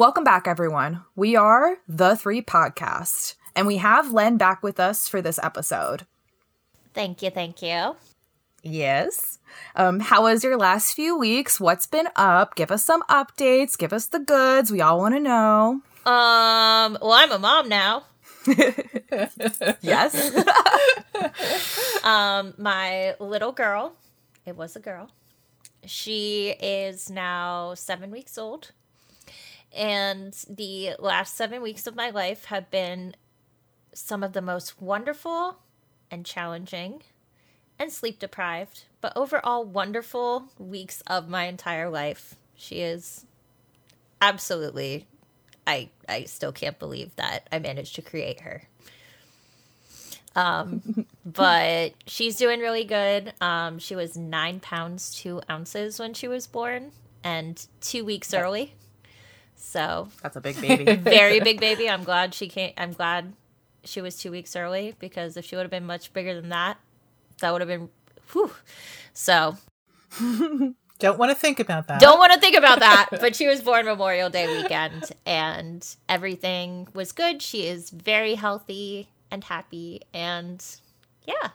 Welcome back, everyone. We are The Three Podcast, and we have Len back with us for this episode. Thank you, thank you. Yes. Um, how was your last few weeks? What's been up? Give us some updates. Give us the goods. We all want to know. Um, well, I'm a mom now. Yes. Um, my little girl, it was a girl. She is now seven weeks old. And the last seven weeks of my life have been some of the most wonderful and challenging and sleep deprived, but overall wonderful weeks of my entire life. She is absolutely I I still can't believe that I managed to create her. Um, but she's doing really good. Um, she was nine pounds two ounces when she was born, and two weeks early. So That's a big baby. very big baby. I'm glad she came. I'm glad she was two weeks early because if she would have been much bigger than that, that would have been. Whew. So Don't want to think about that. don't want to think about that. But she was born Memorial Day weekend, and everything was good. She is very healthy and happy, and yeah.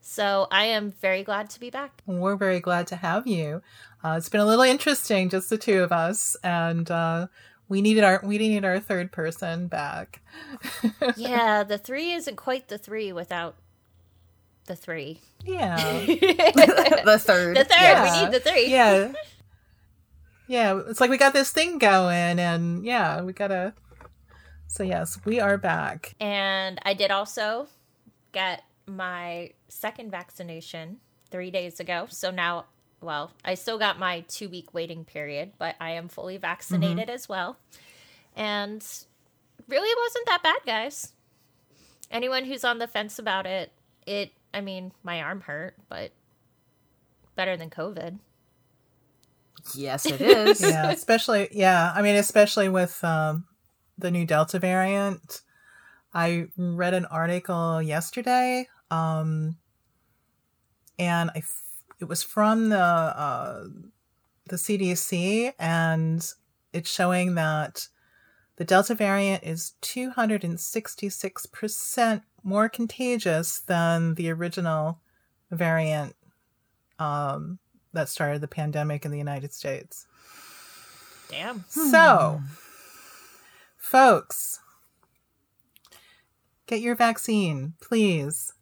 So I am very glad to be back. We're very glad to have you. Uh, it's been a little interesting, just the two of us, and uh, we needed our we needed our third person back. Yeah, the three isn't quite the three without the three. Yeah, the third. The third, Yeah. we need the three. yeah, yeah. It's like we got this thing going, and yeah, we gotta. So yes, we are back. And I did also get my second vaccination three days ago. So now, well, I still got my two week waiting period, but I am fully vaccinated as well. And really wasn't that bad, guys. Anyone who's on the fence about it, it, I mean, my arm hurt, but better than COVID. Yes, it is. Yeah, especially yeah. I mean, especially with um, the new Delta variant. I read an article yesterday, um, and I f- it was from the uh, the CDC, and it's showing that the Delta variant is two hundred and sixty six percent more contagious than the original variant um, that started the pandemic in the United States. Damn. So, folks, get your vaccine, please.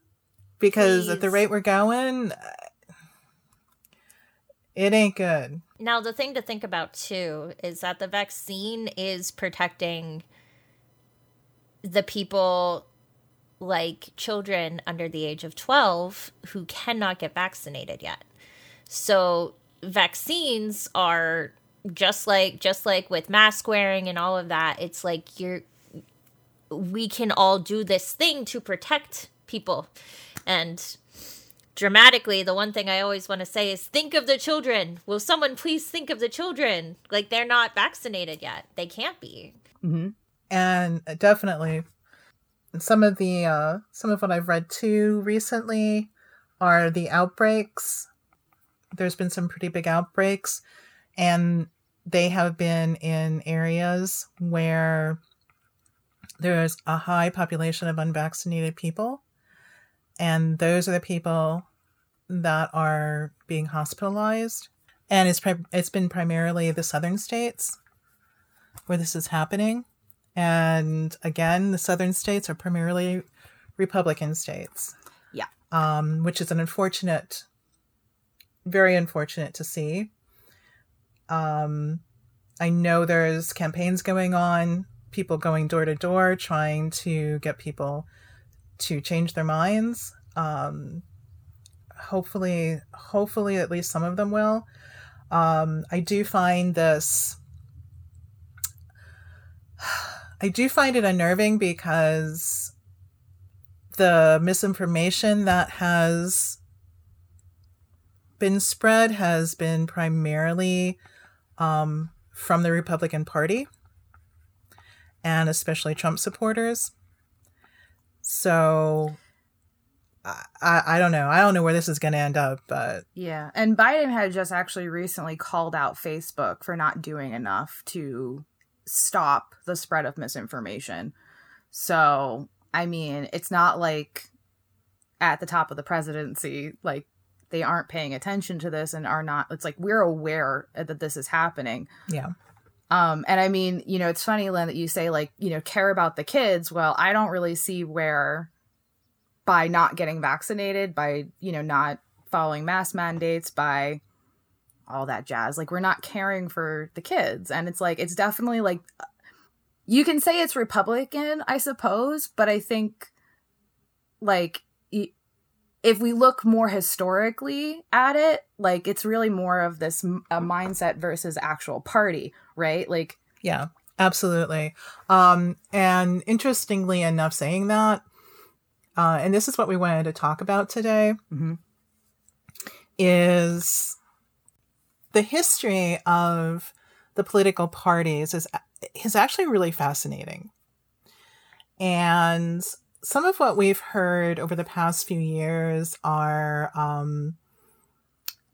Because at the rate we're going, uh, it ain't good. Now, the thing to think about too is that the vaccine is protecting the people like children under the age of 12 who cannot get vaccinated yet. So, vaccines are just like just like with mask wearing and all of that, it's like you're we can all do this thing to protect people. And dramatically, the one thing I always want to say is think of the children. Will someone please think of the children? Like they're not vaccinated yet. They can't be. And uh, definitely some of the uh some of what I've read too recently are the outbreaks. There's been some pretty big outbreaks and they have been in areas where there's a high population of unvaccinated people and those are the people that are being hospitalized. And it's pri- it's been primarily the southern states where this is happening. And again the southern states are primarily republican states. Yeah. um, which is an unfortunate very unfortunate to see. Um, i know there's campaigns going on people going door to door trying to get people to change their minds um, hopefully hopefully at least some of them will um, i do find this I do find it unnerving because the misinformation that has been spread has been primarily um, from the Republican Party and especially Trump supporters. So I, I, don't know. I don't know where this is going to end up, but Yeah. And Biden had just actually recently called out Facebook for not doing enough to stop the spread of misinformation. So, I mean, it's not like at the top of the presidency, like they aren't paying attention to this and are not, it's like we're aware that this is happening. Yeah. Um, and I mean, you know, it's funny, Lynn, that you say like, you know, care about the kids. Well, I don't really see where by not getting vaccinated, by, you know, not following mask mandates, by all that jazz, like we're not caring for the kids. And it's like, it's definitely like, you can say it's Republican, I suppose, but I think like if we look more historically at it, like it's really more of this a mindset versus actual party, right? Like, yeah, absolutely. Um, and interestingly enough, saying that, uh, and this is what we wanted to talk about today, mm-hmm. is the history of the political parties is is actually really fascinating. And some of what we've heard over the past few years are um,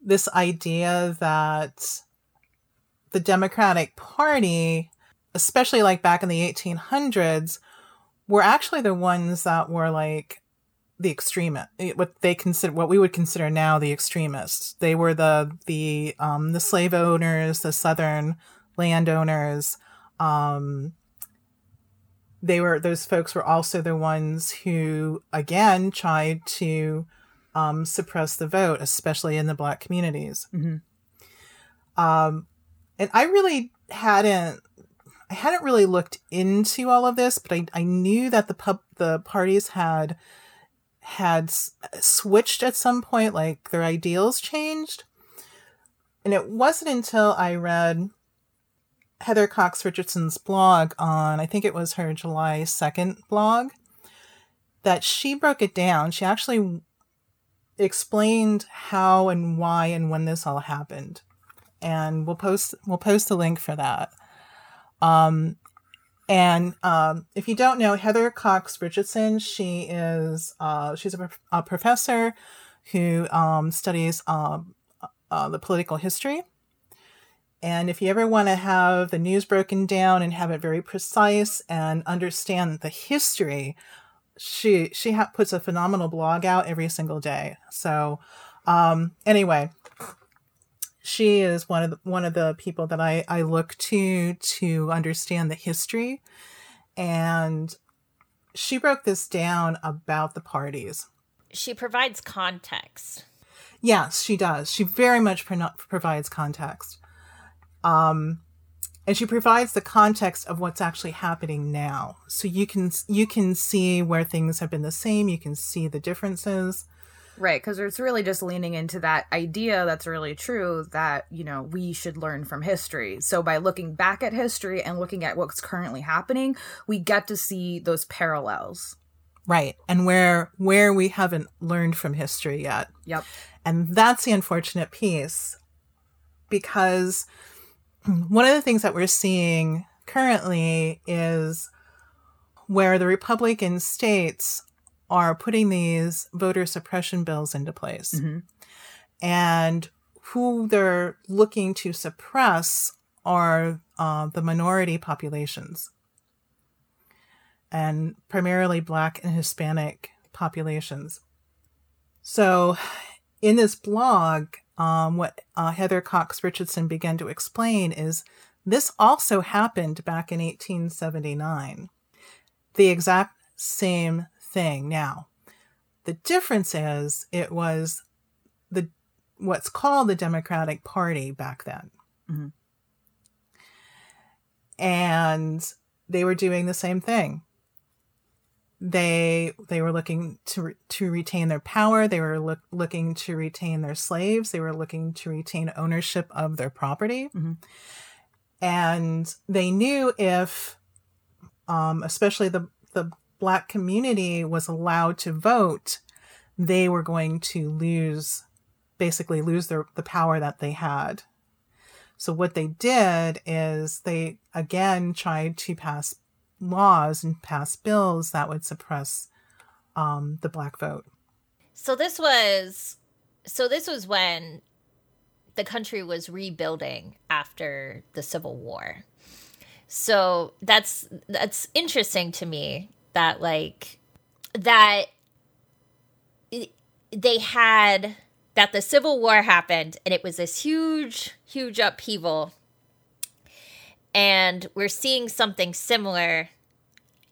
this idea that the Democratic Party, especially like back in the 1800s, were actually the ones that were like the extremist, what they consider, what we would consider now the extremists. They were the the um, the slave owners, the Southern landowners, um, they were those folks were also the ones who again tried to um, suppress the vote, especially in the black communities. Mm-hmm. Um, and I really hadn't I hadn't really looked into all of this, but I, I knew that the pub the parties had had switched at some point, like their ideals changed. And it wasn't until I read Heather Cox Richardson's blog on, I think it was her July 2nd blog, that she broke it down. She actually explained how and why and when this all happened. And we'll post we'll post a link for that. Um, and um, if you don't know Heather Cox Richardson, she is uh, she's a, a, professor who um, studies um, uh, the political history and if you ever want to have the news broken down and have it very precise and understand the history, she she ha- puts a phenomenal blog out every single day. So um, anyway, she is one of the, one of the people that I I look to to understand the history, and she broke this down about the parties. She provides context. Yes, she does. She very much pro- provides context. Um, and she provides the context of what's actually happening now. So you can you can see where things have been the same. You can see the differences. Right because it's really just leaning into that idea that's really true that you know we should learn from history. So by looking back at history and looking at what's currently happening we get to see those parallels. Right and where where we haven't learned from history yet. Yep. And that's the unfortunate piece because one of the things that we're seeing currently is where the Republican states are putting these voter suppression bills into place. Mm-hmm. And who they're looking to suppress are uh, the minority populations and primarily Black and Hispanic populations. So, in this blog, um, what uh, Heather Cox Richardson began to explain is this also happened back in 1879. The exact same thing. Now, the difference is it was the what's called the Democratic Party back then. Mm-hmm. And they were doing the same thing they they were looking to to retain their power. They were look, looking to retain their slaves. They were looking to retain ownership of their property. Mm-hmm. and they knew if um, especially the the black community was allowed to vote they were going to lose basically lose their the power that they had. So what they did is they again tried to pass laws and pass bills that would suppress um, the black vote. So this was so this was when the country was rebuilding after the Civil War. So that's that's interesting to me that like that they had that the Civil War happened and it was this huge, huge upheaval. And we're seeing something similar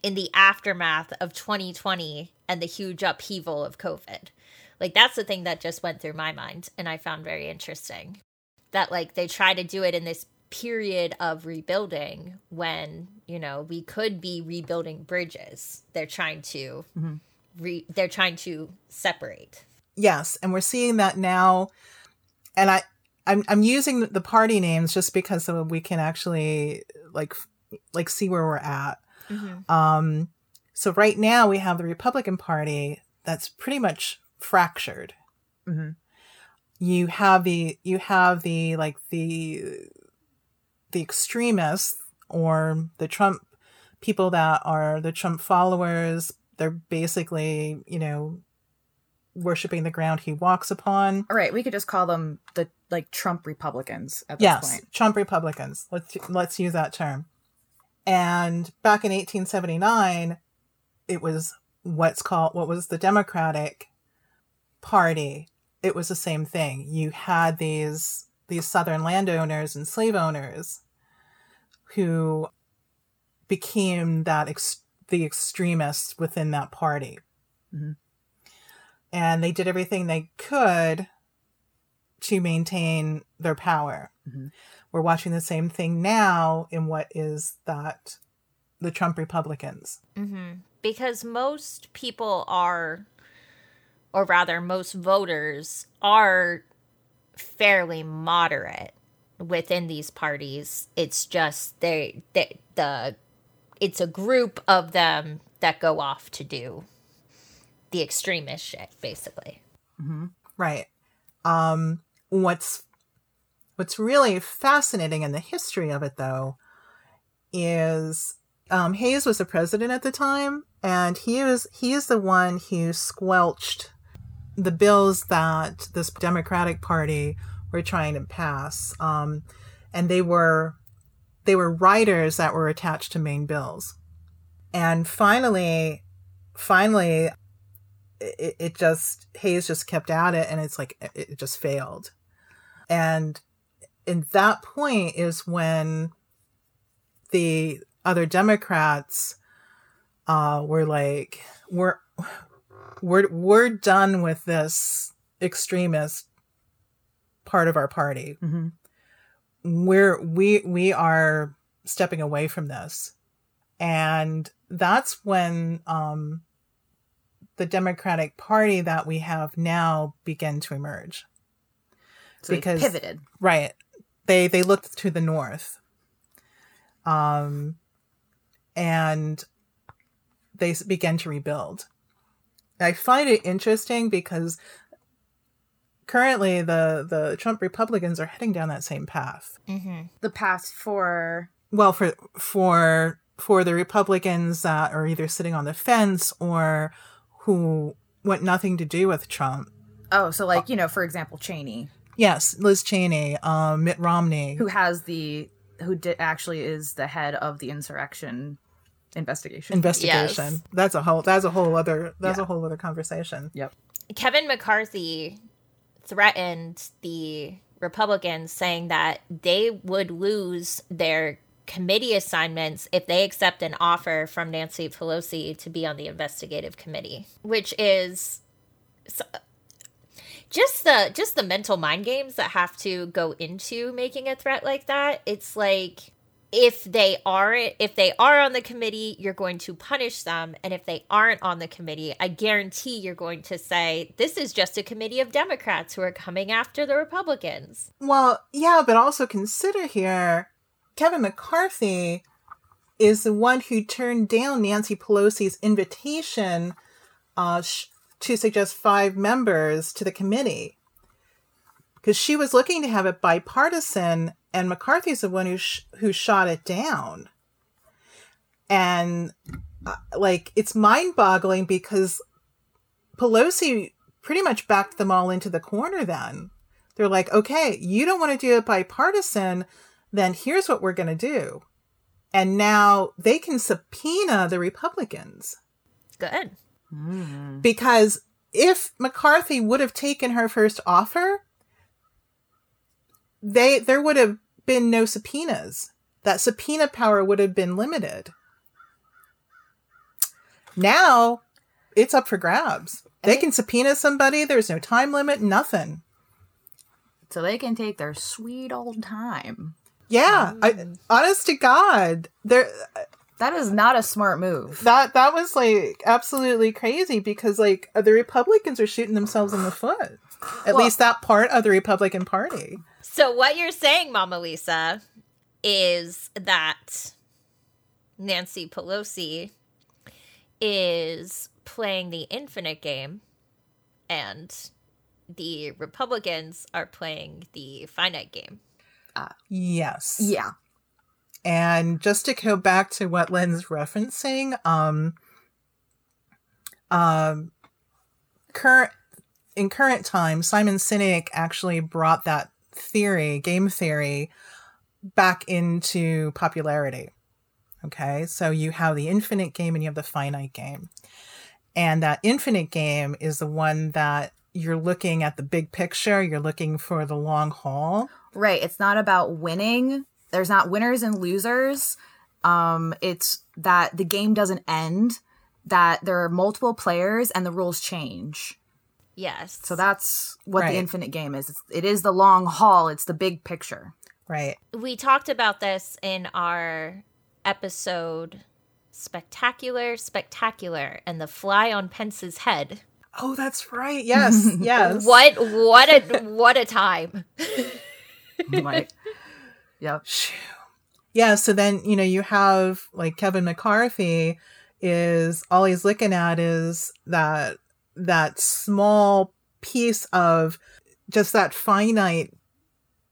in the aftermath of 2020 and the huge upheaval of COVID. Like, that's the thing that just went through my mind and I found very interesting. That, like, they try to do it in this period of rebuilding when, you know, we could be rebuilding bridges. They're trying to. Mm-hmm. Re- they're trying to separate yes, and we're seeing that now. And I, I'm I'm using the party names just because so we can actually like like see where we're at. Mm-hmm. Um, so right now we have the Republican Party that's pretty much fractured. Mm-hmm. You have the you have the like the the extremists or the Trump people that are the Trump followers. They're basically you know worshiping the ground he walks upon. All right, we could just call them the like Trump Republicans at this yes, point. Trump Republicans. Let's let's use that term. And back in 1879, it was what's called what was the Democratic Party. It was the same thing. You had these these southern landowners and slave owners who became that ex- the extremists within that party. Mm-hmm and they did everything they could to maintain their power. Mm-hmm. We're watching the same thing now in what is that the Trump Republicans. Mm-hmm. Because most people are, or rather, most voters are fairly moderate within these parties. It's just they, they the it's a group of them that go off to do the extremist shit, basically. Mm-hmm. Right. Um, what's what's really fascinating in the history of it, though, is um, Hayes was the president at the time, and he was he is the one who squelched the bills that this Democratic Party were trying to pass, um, and they were they were riders that were attached to main bills, and finally, finally, it, it just Hayes just kept at it, and it's like it just failed. And in that point is when the other Democrats uh, were like, "We're we're we're done with this extremist part of our party. Mm-hmm. We're we we are stepping away from this." And that's when um, the Democratic Party that we have now begin to emerge. So because pivoted. Right. They they looked to the north. Um and they began to rebuild. I find it interesting because currently the the Trump Republicans are heading down that same path. Mm-hmm. The path for well for for for the Republicans that are either sitting on the fence or who want nothing to do with Trump. Oh, so like, you know, for example, Cheney. Yes, Liz Cheney, um, Mitt Romney. Who has the, who di- actually is the head of the insurrection investigation. Investigation. Yes. That's a whole, that's a whole other, that's yeah. a whole other conversation. Yep. Kevin McCarthy threatened the Republicans saying that they would lose their committee assignments if they accept an offer from Nancy Pelosi to be on the investigative committee, which is just the just the mental mind games that have to go into making a threat like that. It's like if they are if they are on the committee, you're going to punish them, and if they aren't on the committee, I guarantee you're going to say this is just a committee of Democrats who are coming after the Republicans. Well, yeah, but also consider here Kevin McCarthy is the one who turned down Nancy Pelosi's invitation uh, sh- to suggest five members to the committee because she was looking to have it bipartisan, and McCarthy's the one who sh- who shot it down. And uh, like it's mind-boggling because Pelosi pretty much backed them all into the corner. Then they're like, "Okay, you don't want to do it bipartisan." then here's what we're going to do. And now they can subpoena the Republicans Good. Mm-hmm. because if McCarthy would have taken her first offer, they there would have been no subpoenas. That subpoena power would have been limited. Now it's up for grabs. They can subpoena somebody, there's no time limit, nothing. So they can take their sweet old time. Yeah, I, mm. honest to God, there That is not a smart move. that that was like absolutely crazy because like the Republicans are shooting themselves in the foot. At Well- least that part of the Republican Party. So what you're saying, Mama Lisa, is that Nancy Pelosi is playing the infinite game and the Republicans are playing the finite game. Uh, yes. Yeah. And just to go back to what Lynn's referencing, um, um, current in current times, Simon Sinek actually brought that theory, game theory, back into popularity. Okay, so you have the infinite game and you have the finite game, and that infinite game is the one that you're looking at the big picture. You're looking for the long haul. Right. It's not about winning. There's not winners and losers. Um, it's that the game doesn't end, that there are multiple players and the rules change. Yes. So that's what Right. the infinite game is. It's, it is the long haul, it's the big picture. Right. we talked about this in our episode Spectacular, Spectacular, and the fly on Pence's head. Oh, that's right. Yes. Yes. What what a what a time. Like, yep. Yeah, so then, you know, you have like Kevin McCarthy is all he's looking at is that that small piece of just that finite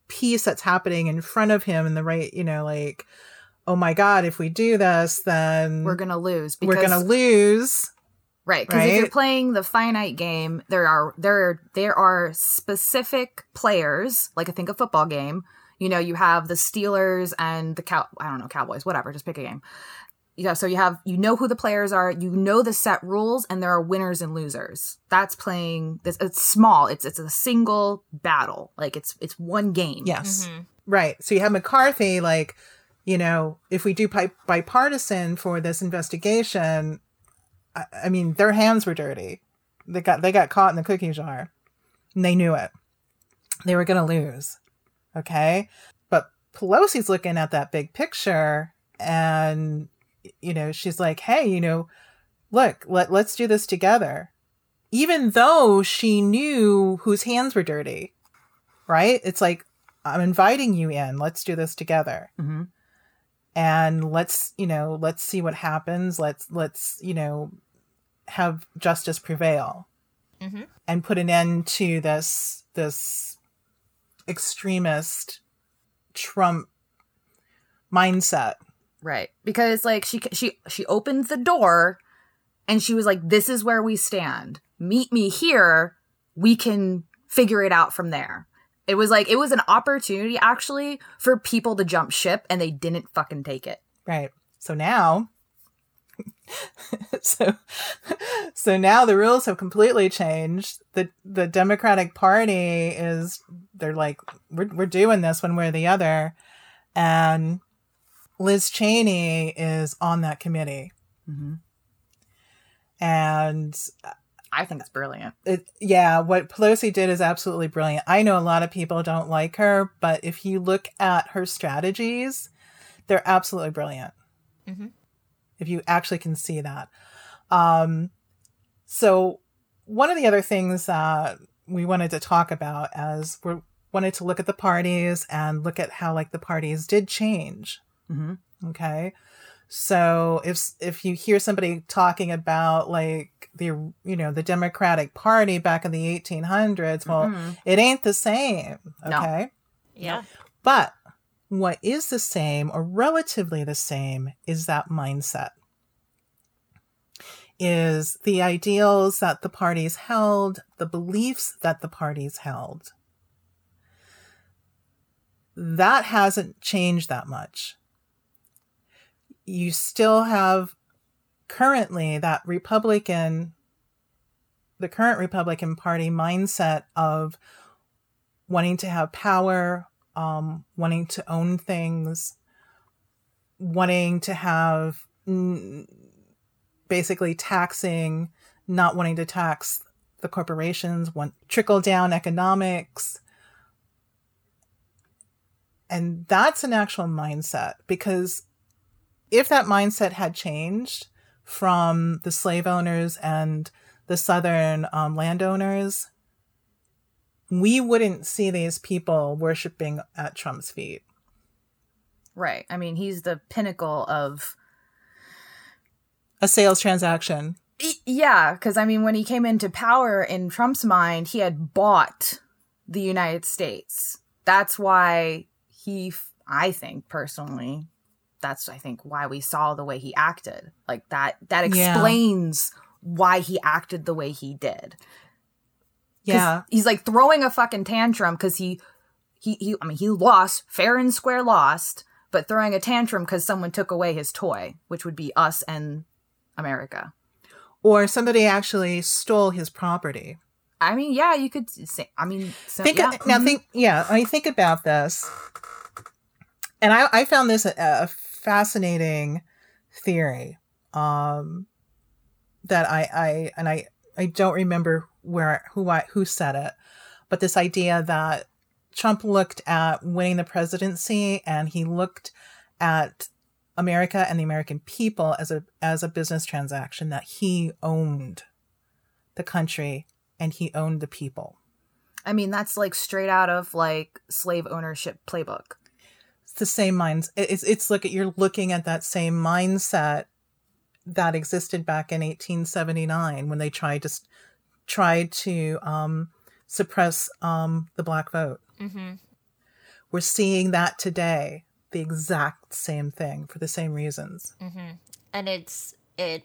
piece that's happening in front of him and the right, you know, like oh my god, if we do this then We're going to lose. we're going to lose. Right, because if you're playing the finite game, there are there there are specific players. Like I think a football game. You know, you have the Steelers and the cow. I don't know Cowboys. Whatever. Just pick a game. Yeah. So you have you know who the players are. You know the set rules, and there are winners and losers. That's playing. This it's small. It's it's a single battle. Like it's it's one game. Yes. Mhm. Right. So you have McCarthy, like, you know, if we do bi- bipartisan for this investigation, I, I mean, their hands were dirty. They got they got caught in the cookie jar, and they knew it. They were going to lose. Okay, but Pelosi's looking at that big picture, and you know, she's like, "Hey, you know, look, let let's do this together." Even though she knew whose hands were dirty, right? It's like I'm inviting you in. Let's do this together. hmm And let's, you know, let's see what happens. Let's, let's, you know, have justice prevail Mhm. and put an end to this, this extremist Trump mindset. Right. Because like she she she opened the door and she was like this is where we stand. Meet me here. We can figure it out from there. It was like it was an opportunity actually for people to jump ship and they didn't fucking take it. Right. So now, so, so now the rules have completely changed. The the Democratic Party is they're like we're we're doing this one way or the other, and Liz Cheney is on that committee, Mm-hmm. and I think it's brilliant. it, yeah, what Pelosi did is absolutely brilliant. I know a lot of people don't like her, but if you look at her strategies, they're absolutely brilliant. Mhm. If you actually can see that. Um, so one of the other things that we wanted to talk about as we wanted to look at the parties and look at how like the parties did change. Mm-hmm. Okay. So if if you hear somebody talking about like the you know the Democratic Party back in the 1800s, well, Mhm. it ain't the same. No. Okay. Yeah. But what is the same or relatively the same is that mindset. Is the ideals that the parties held, the beliefs that the parties held. That hasn't changed that much. you still have currently that Republican, the current Republican Party mindset of wanting to have power, um, wanting to own things, wanting to have mm, basically taxing, not wanting to tax the corporations, want trickle down economics. And that's an actual mindset because if that mindset had changed from the slave owners and the southern um, landowners, we wouldn't see these people worshiping at Trump's feet. Right. I mean, he's the pinnacle of a sales transaction. Yeah, because I mean, when he came into power in Trump's mind, he had bought the United States. That's why he, I think personally, that's I think why we saw the way he acted. Like that, that explains yeah. why he acted the way he did. Yeah, he's like throwing a fucking tantrum because he, he, he. I mean, he lost fair and square, lost, but throwing a tantrum because someone took away his toy, which would be us and America or somebody actually stole his property. I mean, yeah, you could say. I mean, so, think yeah. now. Mm-hmm. Think, yeah. I mean, think about this, and I, I found this a, a fascinating theory. Um, that I, I, and I, I don't remember where who I who said it, but this idea that Trump looked at winning the presidency and he looked at America and the American people as a as a business transaction that he owned the country and he owned the people. I mean, that's like straight out of like slave ownership playbook. It's the same minds. It's it's look at you're looking at that same mindset that existed back in 1879 when they tried to tried to um, suppress um, the black vote. Mm-hmm. We're seeing that today the exact same thing for the same reasons. Mm-hmm. And it's it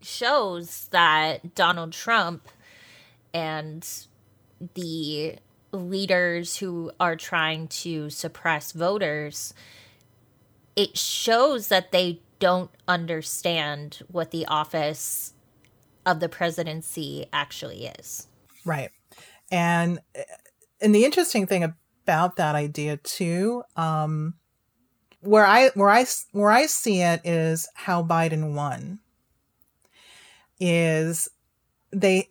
shows that Donald Trump and the leaders who are trying to suppress voters it shows that they don't understand what the office of the presidency actually is. Right. And and the interesting thing about that idea too um where I where I where I see it is how Biden won. Is they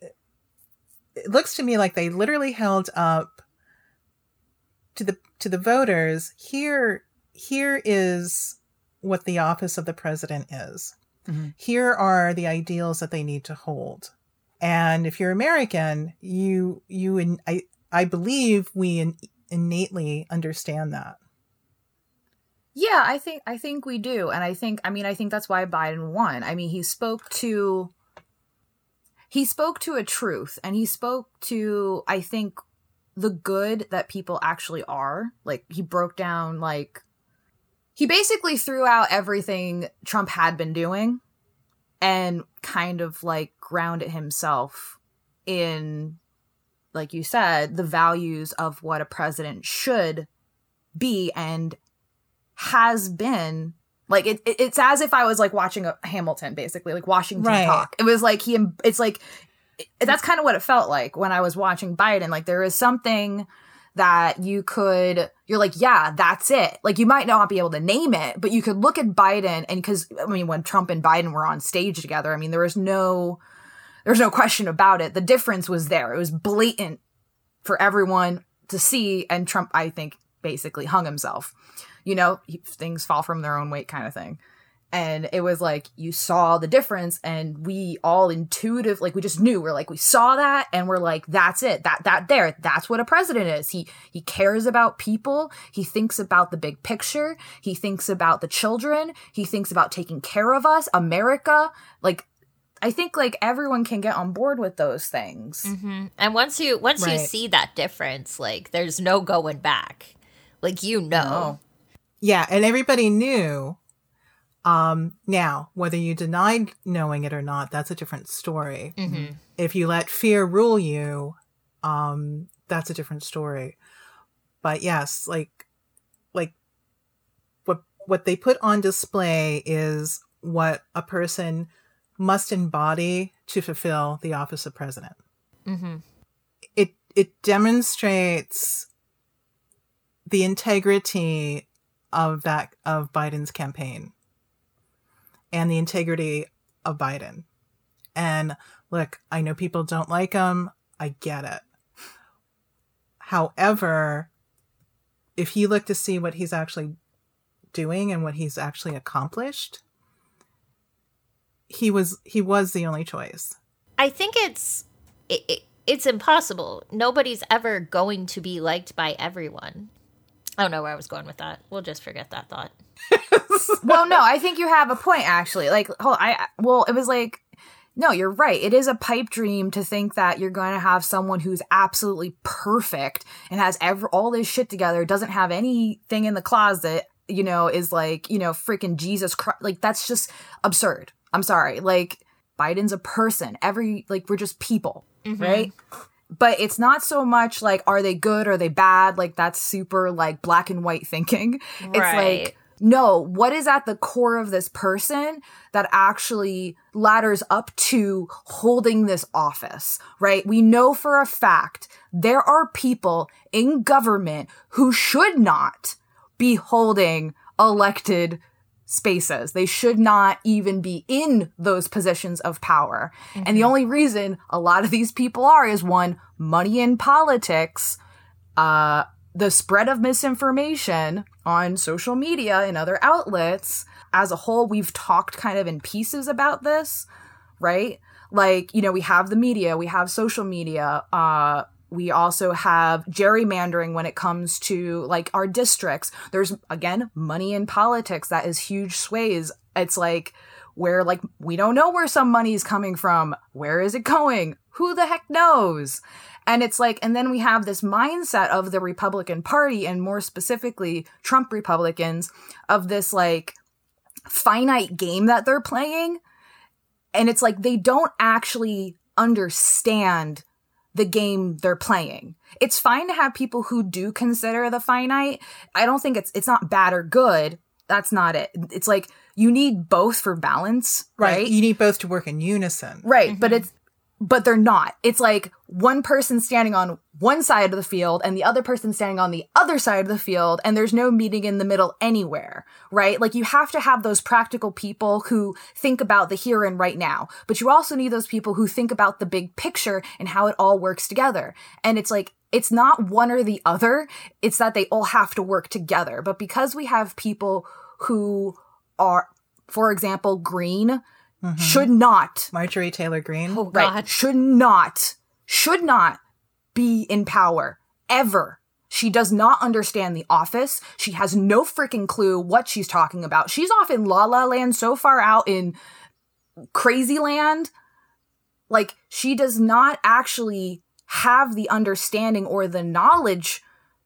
it looks to me like they literally held up to the to the voters here here is what the office of the president is. Mm-hmm. Here are the ideals that they need to hold. And if you're American, you you in, I I believe we in, innately understand that. Yeah, I think I think we do. And I think I mean I think that's why Biden won. I mean, he spoke to he spoke to a truth and he spoke to I think the good that people actually are. Like he broke down like he basically threw out everything Trump had been doing and kind of like grounded himself in like you said the values of what a president should be and has been like it, it, it's as if I was like watching a Hamilton basically like Washington right. talk. It was like he it's like it, that's kind of what it felt like when I was watching Biden. Like there is something that you could you're like yeah that's it. Like you might not be able to name it but you could look at biden and because i mean when trump and biden were on stage together i mean there was no there's no question about it. The difference was there. It was blatant for everyone to see and trump i think basically hung himself you know, things fall from their own weight kind of thing. And it was like you saw the difference and we all intuitive like we just knew we're like we saw that and we're like that's it that that there that's what a president is he he cares about people he thinks about the big picture he thinks about the children he thinks about taking care of us America like I think like everyone can get on board with those things. Mm-hmm. And once you once right. you see that difference, like there's no going back. Like you know. No. Yeah, and everybody knew. Um, now, whether you denied knowing it or not, that's a different story. Mm-hmm. If you let fear rule you, um, that's a different story. But yes, like, like what what they put on display is what a person must embody to fulfill the office of president. Mm-hmm. It it demonstrates the integrity of that of Biden's campaign and the integrity of Biden. And look, I know people don't like him. I get it. However, if you look to see what he's actually doing and what he's actually accomplished, he was he was the only choice. I think it's it, it, it's impossible. Nobody's ever going to be liked by everyone. I don't know where I was going with that. We'll just forget that thought. well, no, I think you have a point actually. Like, hold, I well, it was like no, you're right. It is a pipe dream to think that you're going to have someone who's absolutely perfect and has ever all this shit together, doesn't have anything in the closet, you know, is like, you know, freaking Jesus Christ. Like that's just absurd. I'm sorry. Like Biden's a person. Every like we're just people, Mm-hmm. right? But it's not so much like are they good, are they bad? Like that's super like black and white thinking. It's like no, what is at the core of this person that actually ladders up to holding this office, right? We know for a fact there are people in government who should not be holding elected spaces. They should not even be in those positions of power. And the only reason a lot of these people are is one, money in politics, uh, the spread of misinformation on social media and other outlets. As a whole, we've talked kind of in pieces about this, right? Like, you know, we have the media, we have social media, uh, we also have gerrymandering when it comes to like our districts. There's again money in politics that is huge sways. It's like where like we don't know where some money is coming from. Where is it going? Who the heck knows? And it's like, and then we have this mindset of the Republican Party and more specifically Trump Republicans of this like finite game that they're playing. And it's like they don't actually understand the game they're playing. It's fine to have people who do consider the finite. I don't think it's it's not bad or good. That's not it. It's like you need both for balance, right? You need both to work in unison. Right, but mm-hmm. it's but they're not. It's like one person standing on one side of the field and the other person standing on the other side of the field and there's no meeting in the middle anywhere, right? Like you have to have those practical people who think about the here and right now, but you also need those people who think about the big picture and how it all works together. And it's like it's not one or the other, it's that they all have to work together. But because we have people who are for example, green should not Marjorie Taylor Greene. Oh right. God. should not should not be in power ever. She does not understand the office. She has no freaking clue what she's talking about. She's off in la la land so far out in crazy land. Like she does not actually have the understanding or the knowledge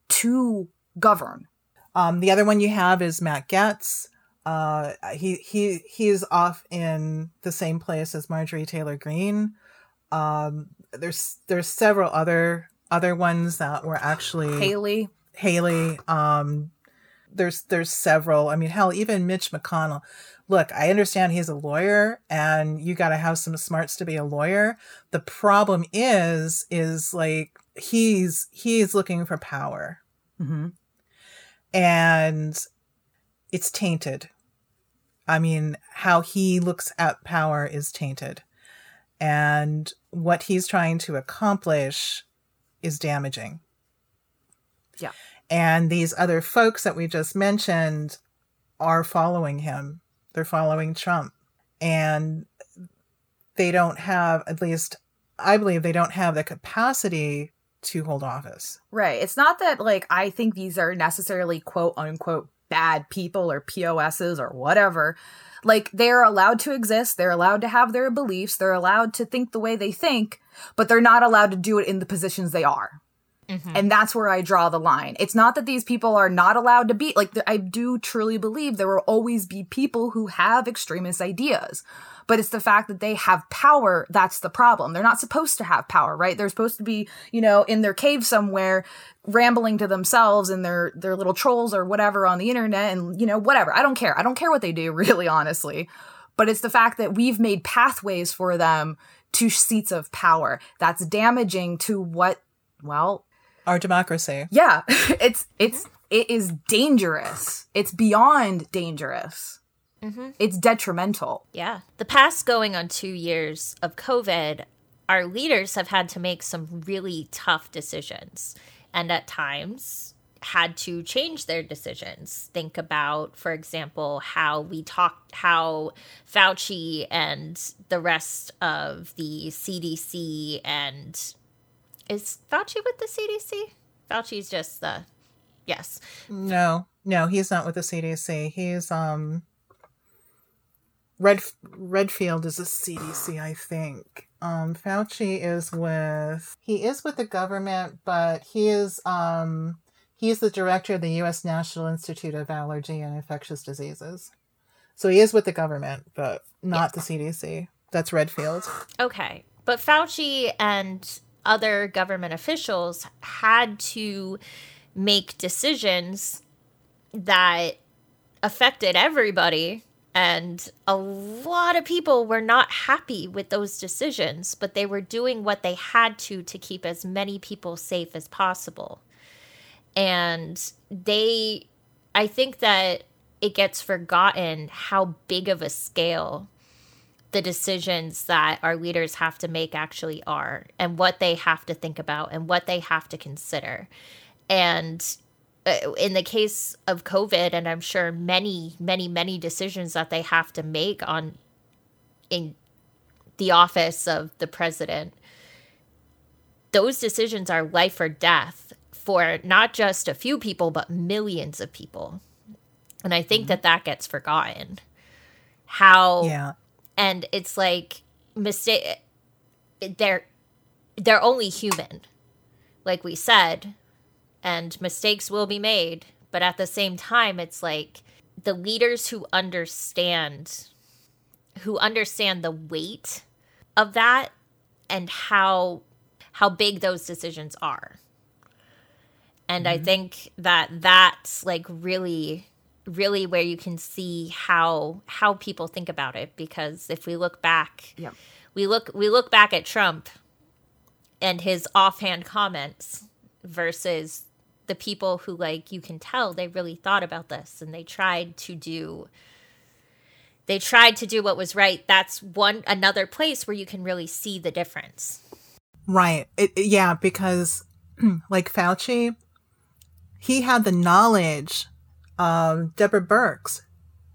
to govern. Um, the other one you have is Matt Gaetz. Uh, he he he's off in the same place as Marjorie Taylor Greene. Um, there's there's several other other ones that were actually haley Haley. Um, there's there's several. I mean, hell, even Mitch McConnell. Look, I understand he's a lawyer, and you got to have some smarts to be a lawyer. The problem is, is like he's he's looking for power, mm-hmm. and it's tainted. I mean, how he looks at power is tainted, and what he's trying to accomplish is damaging. Yeah. And these other folks that we just mentioned are following him. They're following Trump. And they don't have, at least I believe they don't have the capacity to hold office. Right. It's not that like I think these are necessarily quote unquote bad people or POSs or whatever. Like they're allowed to exist, they're allowed to have their beliefs, they're allowed to think the way they think, but they're not allowed to do it in the positions they are. Mm-hmm. And that's where I draw the line. It's not that these people are not allowed to be like I do truly believe there will always be people who have extremist ideas. But it's the fact that they have power that's the problem. They're not supposed to have power, right? They're supposed to be, you know, in their cave somewhere rambling to themselves and their their little trolls or whatever on the internet and you know, whatever. I don't care. I don't care what they do really honestly. But it's the fact that we've made pathways for them to seats of power. That's damaging to what well, Our democracy. yeah, it's it's mm-hmm. it is dangerous. It's beyond dangerous. Mm-hmm. It's detrimental. Yeah. The past going on two years of COVID, our leaders have had to make some really tough decisions and at times had to change their decisions. Think about, for example, how we talked, how Fauci and the rest of the CDC and is Fauci with the CDC? Fauci's just the, yes. No, no, he's not with the CDC. He's um Red Redfield is a CDC, I think. Um Fauci is with he is with the government, but he is um he is the director of the US National Institute of Allergy and Infectious Diseases. So he is with the government, but not the CDC. That's Redfield. Okay. But Fauci and other government officials had to make decisions that affected everybody. And a lot of people were not happy with those decisions, but they were doing what they had to to keep as many people safe as possible. And they, I think that it gets forgotten how big of a scale the decisions that our leaders have to make actually are and what they have to think about and what they have to consider. And uh, in the case of COVID, and I'm sure many, many, many decisions that they have to make on in the office of the president, those decisions are life or death for not just a few people, but millions of people. And I think that that gets forgotten. How Yeah. And it's like mistake they're they're only human like we said and mistakes will be made. But at the same time it's like the leaders who understand who understand the weight of that and how how big those decisions are. And i mm-hmm. think that that's like really really where you can see how how people think about it because if we look back Yep. we look we look back at Trump and his offhand comments versus the people who like you can tell they really thought about this and they tried to do they tried to do what was right that's one another place where you can really see the difference Right. It- yeah, because like Fauci, he had the knowledge. Um, Deborah Birx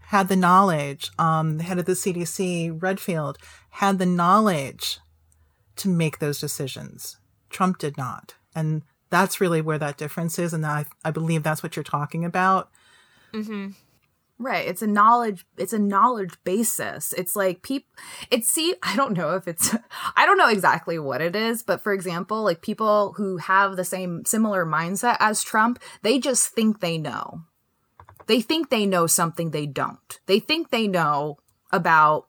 had the knowledge. Um, the head of the CDC, Redfield, had the knowledge to make those decisions. Trump did not. And that's really where that difference is. And I, I believe that's what you're talking about. Right. It's a knowledge it's a knowledge basis. It's like people it's see I don't know if it's I don't know exactly what it is, but for example, like people who have the same similar mindset as Trump, they just think they know. They think they know something they don't. They think they know about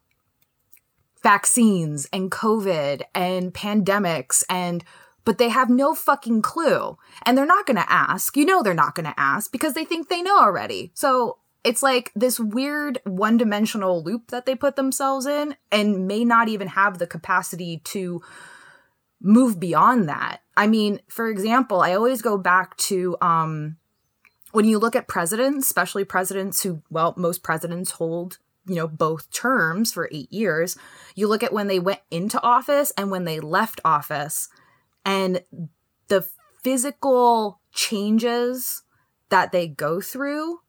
vaccines and COVID and pandemics and but they have no fucking clue. And they're not going to ask. You know they're not going to ask because they think they know already. So it's like this weird one dimensional loop that they put themselves in and may not even have the capacity to move beyond that. I mean, for example, I always go back to um when you look at presidents, especially presidents who well, most presidents hold, you know, both terms for 8 years, you look at when they went into office and when they left office and the physical changes that they go through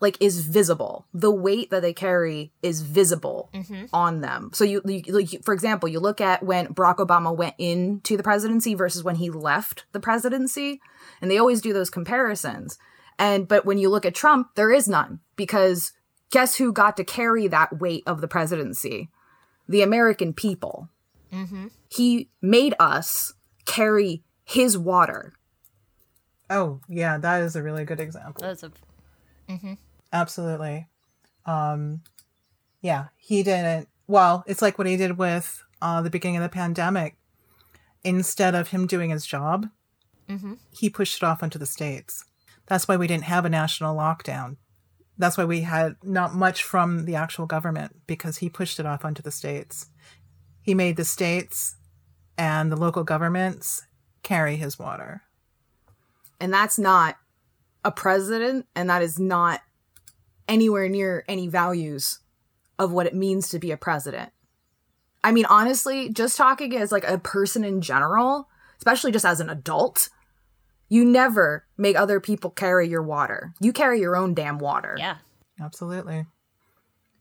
like is visible. The weight that they carry is visible mm-hmm. on them. So you, you like for example you look at when barack obama went into the presidency versus when he left the presidency and they always do those comparisons and but when you look at trump there is none because guess who got to carry that weight of the presidency the american people Mm-hmm. he made us carry his water Oh, yeah, that is a really good example. Those of Absolutely. Um, yeah, he didn't. Well, it's like what he did with uh, the beginning of the pandemic. Instead of him doing his job, mm-hmm. he pushed it off onto the states. That's why we didn't have a national lockdown. That's why we had not much from the actual government because he pushed it off onto the states. He made the states and the local governments carry his water. And that's not a president, and that is not anywhere near any values of what it means to be a president. I mean, honestly, just talking as like a person in general, especially just as an adult, you never make other people carry your water. You carry your own damn water. yeah. Absolutely.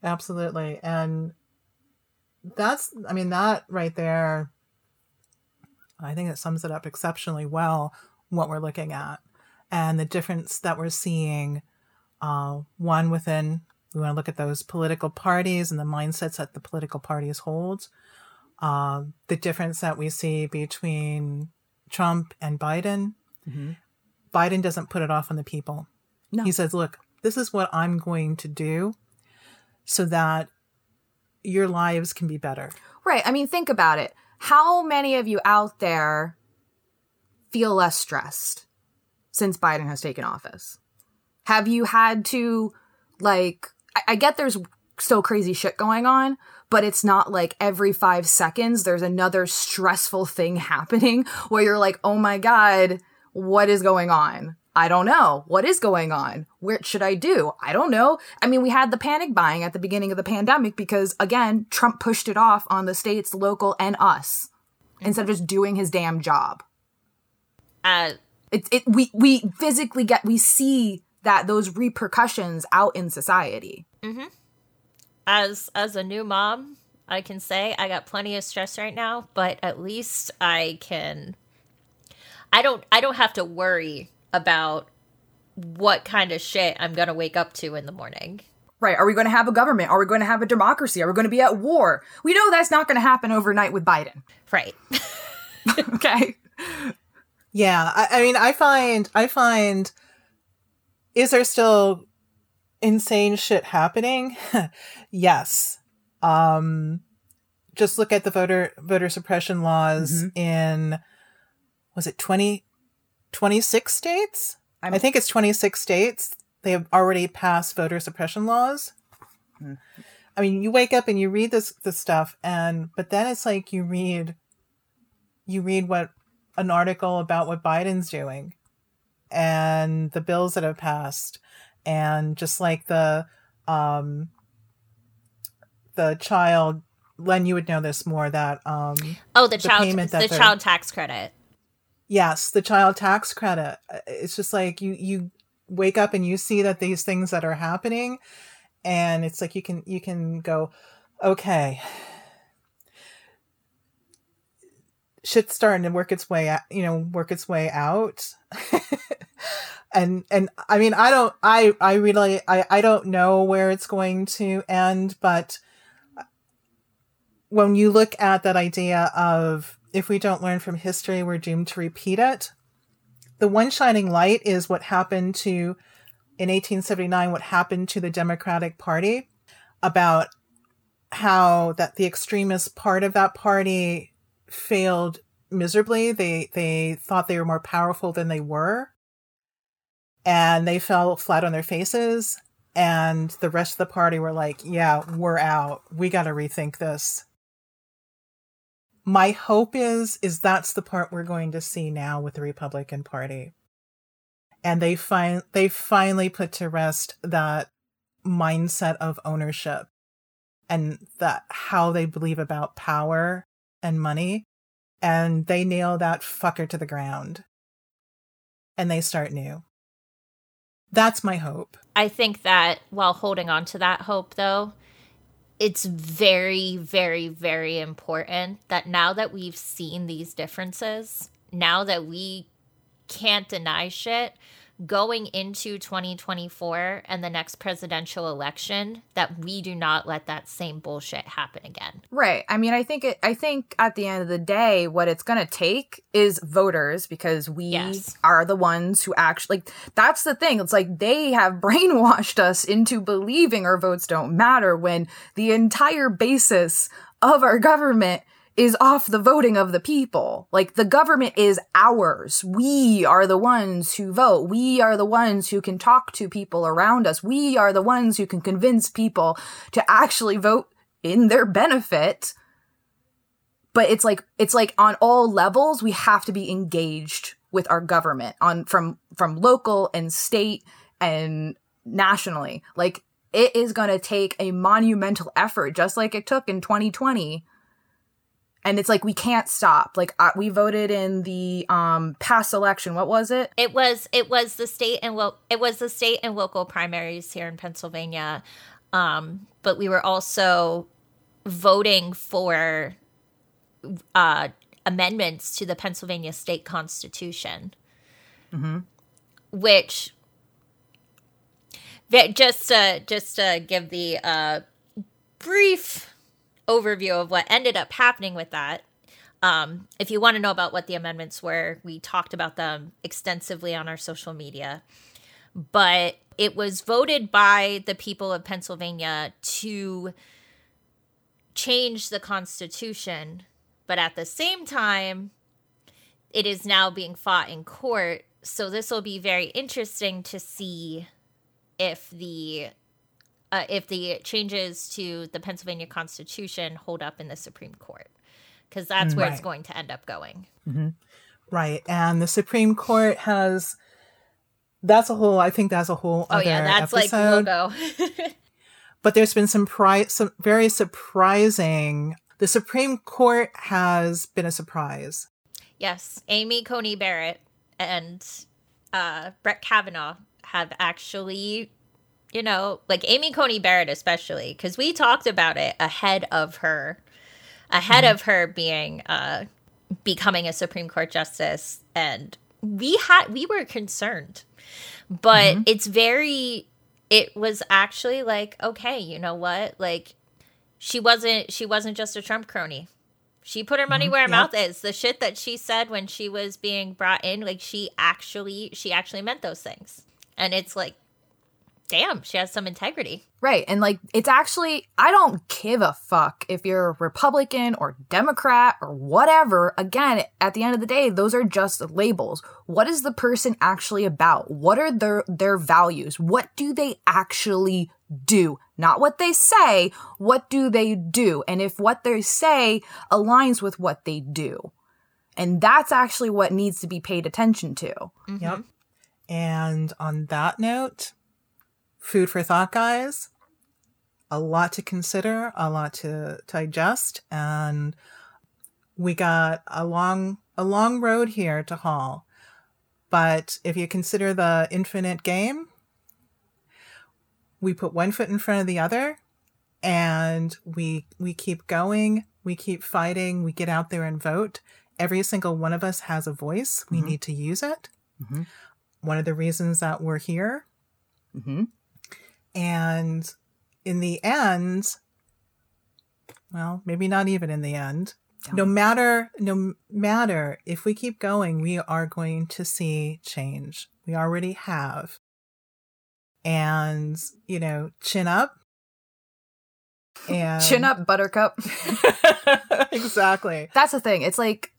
Absolutely. And that's, I mean, that right there, I think it sums it up exceptionally well, what we're looking at and the difference that we're seeing. Uh, one within, we want to look at those political parties and the mindsets that the political parties hold. Um, the difference that we see between Trump and Biden. Mm-hmm. Biden doesn't put it off on the people. No. He says, look, this is what I'm going to do so that your lives can be better. Right. I mean, think about it. How many of you out there feel less stressed since Biden has taken office? Have you had to, like, I, I get there's so crazy shit going on, but it's not like every five seconds there's another stressful thing happening where you're like, oh my God, what is going on? I don't know. What is going on? What should I do? I don't know. I mean, we had the panic buying at the beginning of the pandemic because, again, Trump pushed it off on the states, local, and us instead of just doing his damn job. Uh, It, it, we, we physically get, we see that those repercussions out in society. as as a new mom, I can say I got plenty of stress right now, but at least I can I don't I don't have to worry about what kind of shit I'm going to wake up to in the morning. Right. Are we going to have a government? Are we going to have a democracy? Are we going to be at war? We know that's not going to happen overnight with Biden. Right. Okay. Yeah, I, I mean, I find, I find, is there still insane shit happening? yes. Um, just look at the voter voter suppression laws in, was it 20, 26 states? I'm- I think it's 26 states. They have already passed voter suppression laws. I mean, you wake up and you read this this stuff, and but then it's like you read, you read what an article about what Biden's doing, and the bills that have passed, and just like the um the child, Len, you would know this more that um Oh, the, The child payment that the child tax credit. Yes the child tax credit. Uh, it's just like you you wake up and you see that these things that are happening and it's like you can you can go okay. Shit's starting to work its way out you know work its way out. And and i mean i don't i i really i i don't know where it's going to end but when you look at that idea of if we don't learn from history, we're doomed to repeat it. The one shining light is what happened to, in 1879, what happened to the Democratic Party about how that the extremist part of that party failed miserably. They they thought they were more powerful than they were, and they fell flat on their faces. And the rest of the party were like, "Yeah, we're out. We got to rethink this." My hope is is that's the part we're going to see now with the Republican Party. And they find they finally put to rest that mindset of ownership and that how they believe about power and money and they nail that fucker to the ground. And they start new. That's my hope. I think that while holding on to that hope, though, it's very, very, very important that now that we've seen these differences, now that we can't deny shit, going into 2024 and the next presidential election that we do not let that same bullshit happen again. Right. I mean, I think it I think at the end of the day what it's going to take is voters because we Yes. are the ones who actually like that's the thing. It's like they have brainwashed us into believing our votes don't matter when the entire basis of our government is off the voting of the people. Like the government is ours. We are the ones who vote. We are the ones who can talk to people around us. We are the ones who can convince people to actually vote in their benefit. But it's like it's like on all levels we have to be engaged with our government on from from local and state and nationally. Like it is going to take a monumental effort just like it took in 2020 and it's like we can't stop. Like uh, we voted in the um past election. What was it? It was it was the state and lo- it was the state and local primaries here in Pennsylvania, um, but we were also voting for uh, amendments to the Pennsylvania state constitution, hmm which that just to just to give the uh, brief overview of what ended up happening with that. Um, if you want to know about what the amendments were, we talked about them extensively on our social media. But it was voted by the people of Pennsylvania to change the Constitution. But at the same time, it is now being fought in court. So this will be very interesting to see if the uh, if the changes to the Pennsylvania Constitution hold up in the Supreme Court, because that's where it's going to end up going. Right. And the Supreme Court has that's a whole I think that's a whole Oh other yeah, that's like episode. logo. but there's been some pri- some very surprising the Supreme Court has been a surprise. yes, Amy Coney Barrett and uh, Brett Kavanaugh have actually, you know, like Amy Coney Barrett especially, because we talked about it ahead of her, ahead mm-hmm. of her being uh, becoming a Supreme Court justice, and we had we were concerned, but mm-hmm. it's very. It was actually like okay, you know what, like she wasn't she wasn't just a Trump crony. She put her money mm-hmm. where her Yeah. mouth is. The shit that she said when she was being brought in, like she actually she actually meant those things. And it's like damn, she has some integrity. Right. And like, it's actually, I don't give a fuck if you're Republican or Democrat or whatever. Again, at the end of the day, those are just labels. What is the person actually about? What are their, their values? What do they actually do? Not what they say. What do they do? And if what they say aligns with what they do. And that's actually what needs to be paid attention to. Yep. And on that note, food for thought, guys. A lot to consider, a lot to digest, and we got a long a long road here to haul. But if you consider the infinite game, we put one foot in front of the other and we we keep going, we keep fighting, we get out there and vote. Every single one of us has a voice. We need to use it one of the reasons that we're here. Mm-hmm. And in the end, well, maybe not even in the end. No matter, no matter if we keep going, we are going to see change. We already have. And, you know, chin up. And Chin up, Buttercup. exactly. that's the thing. It's like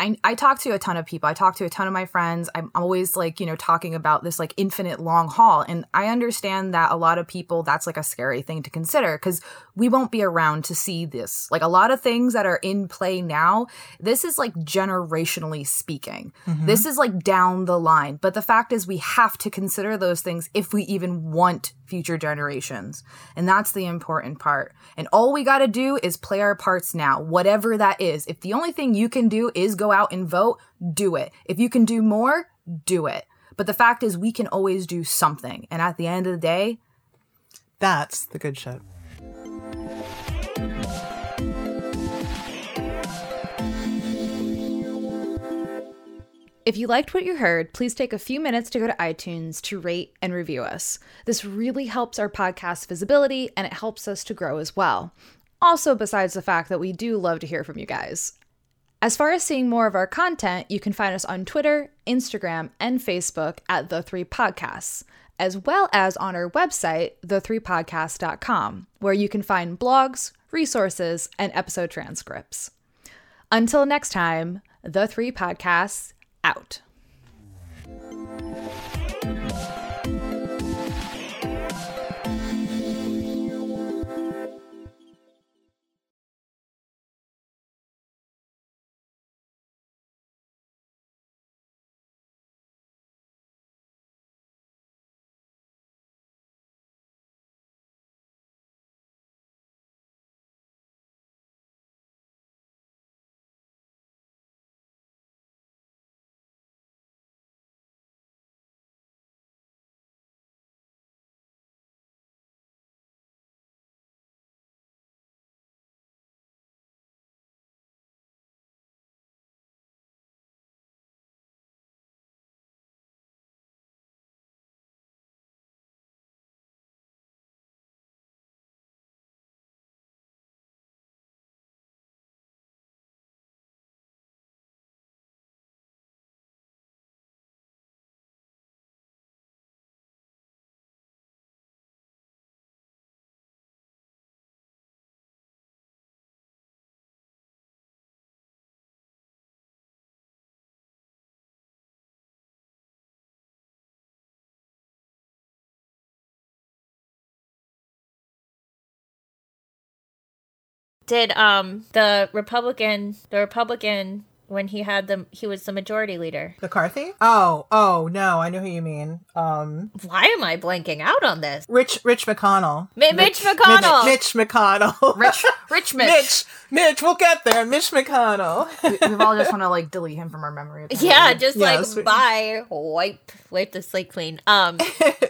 I I talk to a ton of people. I talk to a ton of my friends. I'm always like, you know, talking about this like infinite long haul. And I understand that a lot of people that's like a scary thing to consider because we won't be around to see this. Like a lot of things that are in play now, this is like generationally speaking. Mm-hmm. This is like down the line. But the fact is we have to consider those things if we even want future generations. And that's the important part. And all we got to do is play our parts now, whatever that is. If the only thing you can do is go out and vote, do it. If you can do more, do it. But the fact is, we can always do something. And at the end of the day, That's the good shit. If you liked what you heard, please take a few minutes to go to iTunes to rate and review us. This really helps our podcast visibility and it helps us to grow as well. Also, besides the fact that we do love to hear from you guys. As far as seeing more of our content, you can find us on Twitter, Instagram, and Facebook at The Three Podcasts, as well as on our website, the3podcast.com, where you can find blogs, resources, and episode transcripts. Until next time, The Three Podcasts out. Did um the Republican the Republican when he had the he was the majority leader. McCarthy? Oh, oh no, I know who you mean. Um, Why am I blanking out on this? Rich, Rich McConnell. Mi- Mitch McConnell. Mitch, Mitch McConnell. Rich, Rich Mitch. Mitch, Mitch, we'll get there. Mitch McConnell. We, we've all just want to like delete him from our memory. at Yeah, just Yes. like bye, wipe wipe the slate clean. Um